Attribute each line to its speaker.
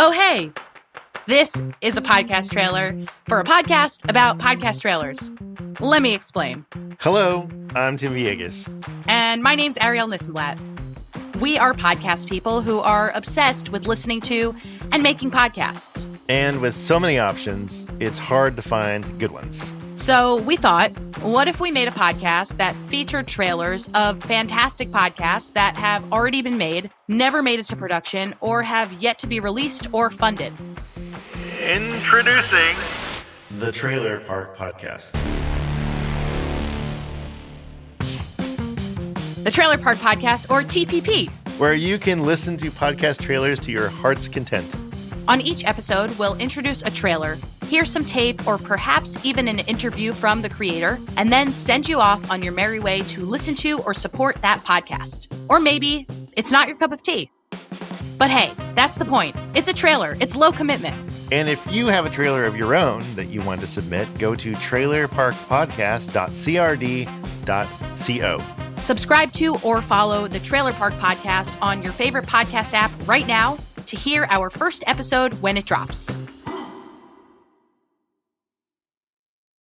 Speaker 1: Oh, hey! This is a podcast trailer for a podcast about podcast trailers. Let me explain.
Speaker 2: Hello, I'm Tim Villegas.
Speaker 1: And my name's Arielle Nissenblatt. We are podcast people who are obsessed with listening to and making podcasts.
Speaker 2: And with so many options, it's hard to find good ones.
Speaker 1: So we thought, what if we made a podcast that featured trailers of fantastic podcasts that have already been made, never made it to production, or have yet to be released or funded?
Speaker 3: Introducing
Speaker 2: the Trailer Park Podcast.
Speaker 1: The Trailer Park Podcast, or TPP,
Speaker 2: where you can listen to podcast trailers to your heart's content.
Speaker 1: On each episode, we'll introduce a trailer, hear some tape, or perhaps even an interview from the creator, and then send you off on your merry way to listen to or support that podcast. Or maybe it's not your cup of tea. But hey, that's the point. It's a trailer, it's low commitment.
Speaker 2: And if you have a trailer of your own that you want to submit, go to trailerparkpodcast.crd.co.
Speaker 1: Subscribe to or follow the Trailer Park Podcast on your favorite podcast app right now to hear our first episode when it drops.